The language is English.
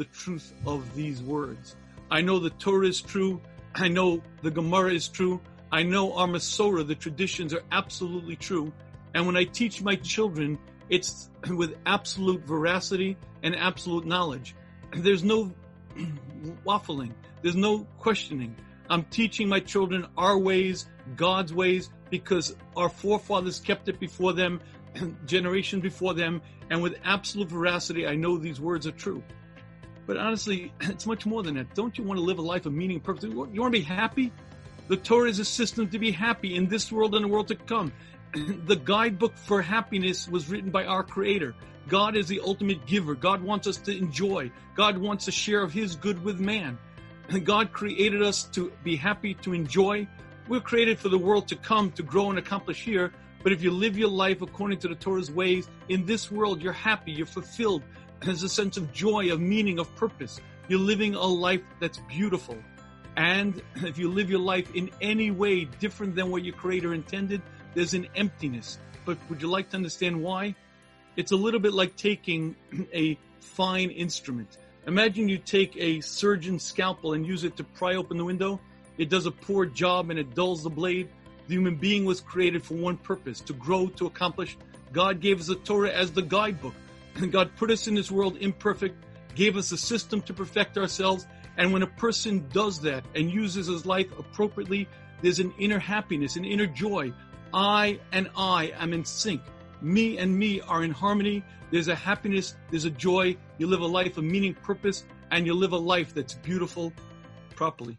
the truth of these words. I know the Torah is true. I know the Gemara is true. I know our Masorah, the traditions are absolutely true. And when I teach my children, it's with absolute veracity and absolute knowledge. There's no waffling. There's no questioning. I'm teaching my children our ways, God's ways, because our forefathers kept it before them, generations before them, and with absolute veracity, I know these words are true. But honestly, it's much more than that. Don't you want to live a life of meaning and purpose? You want to be happy? The Torah is a system to be happy in this world and the world to come. the guidebook for happiness was written by our Creator. God is the ultimate giver. God wants us to enjoy. God wants to share of His good with man. God created us to be happy, to enjoy. We're created for the world to come, to grow and accomplish here. But if you live your life according to the Torah's ways, in this world, you're happy, you're fulfilled. There's a sense of joy, of meaning, of purpose. You're living a life that's beautiful. And if you live your life in any way different than what your creator intended, there's an emptiness. But would you like to understand why? It's a little bit like taking a fine instrument. Imagine you take a surgeon's scalpel and use it to pry open the window. It does a poor job and it dulls the blade. The human being was created for one purpose, to grow, to accomplish. God gave us the Torah as the guidebook. And God put us in this world imperfect, gave us a system to perfect ourselves. And when a person does that and uses his life appropriately, there's an inner happiness, an inner joy. I and I am in sync. Me and me are in harmony. There's a happiness, there's a joy. You live a life of meaning, purpose, and you live a life that's beautiful properly.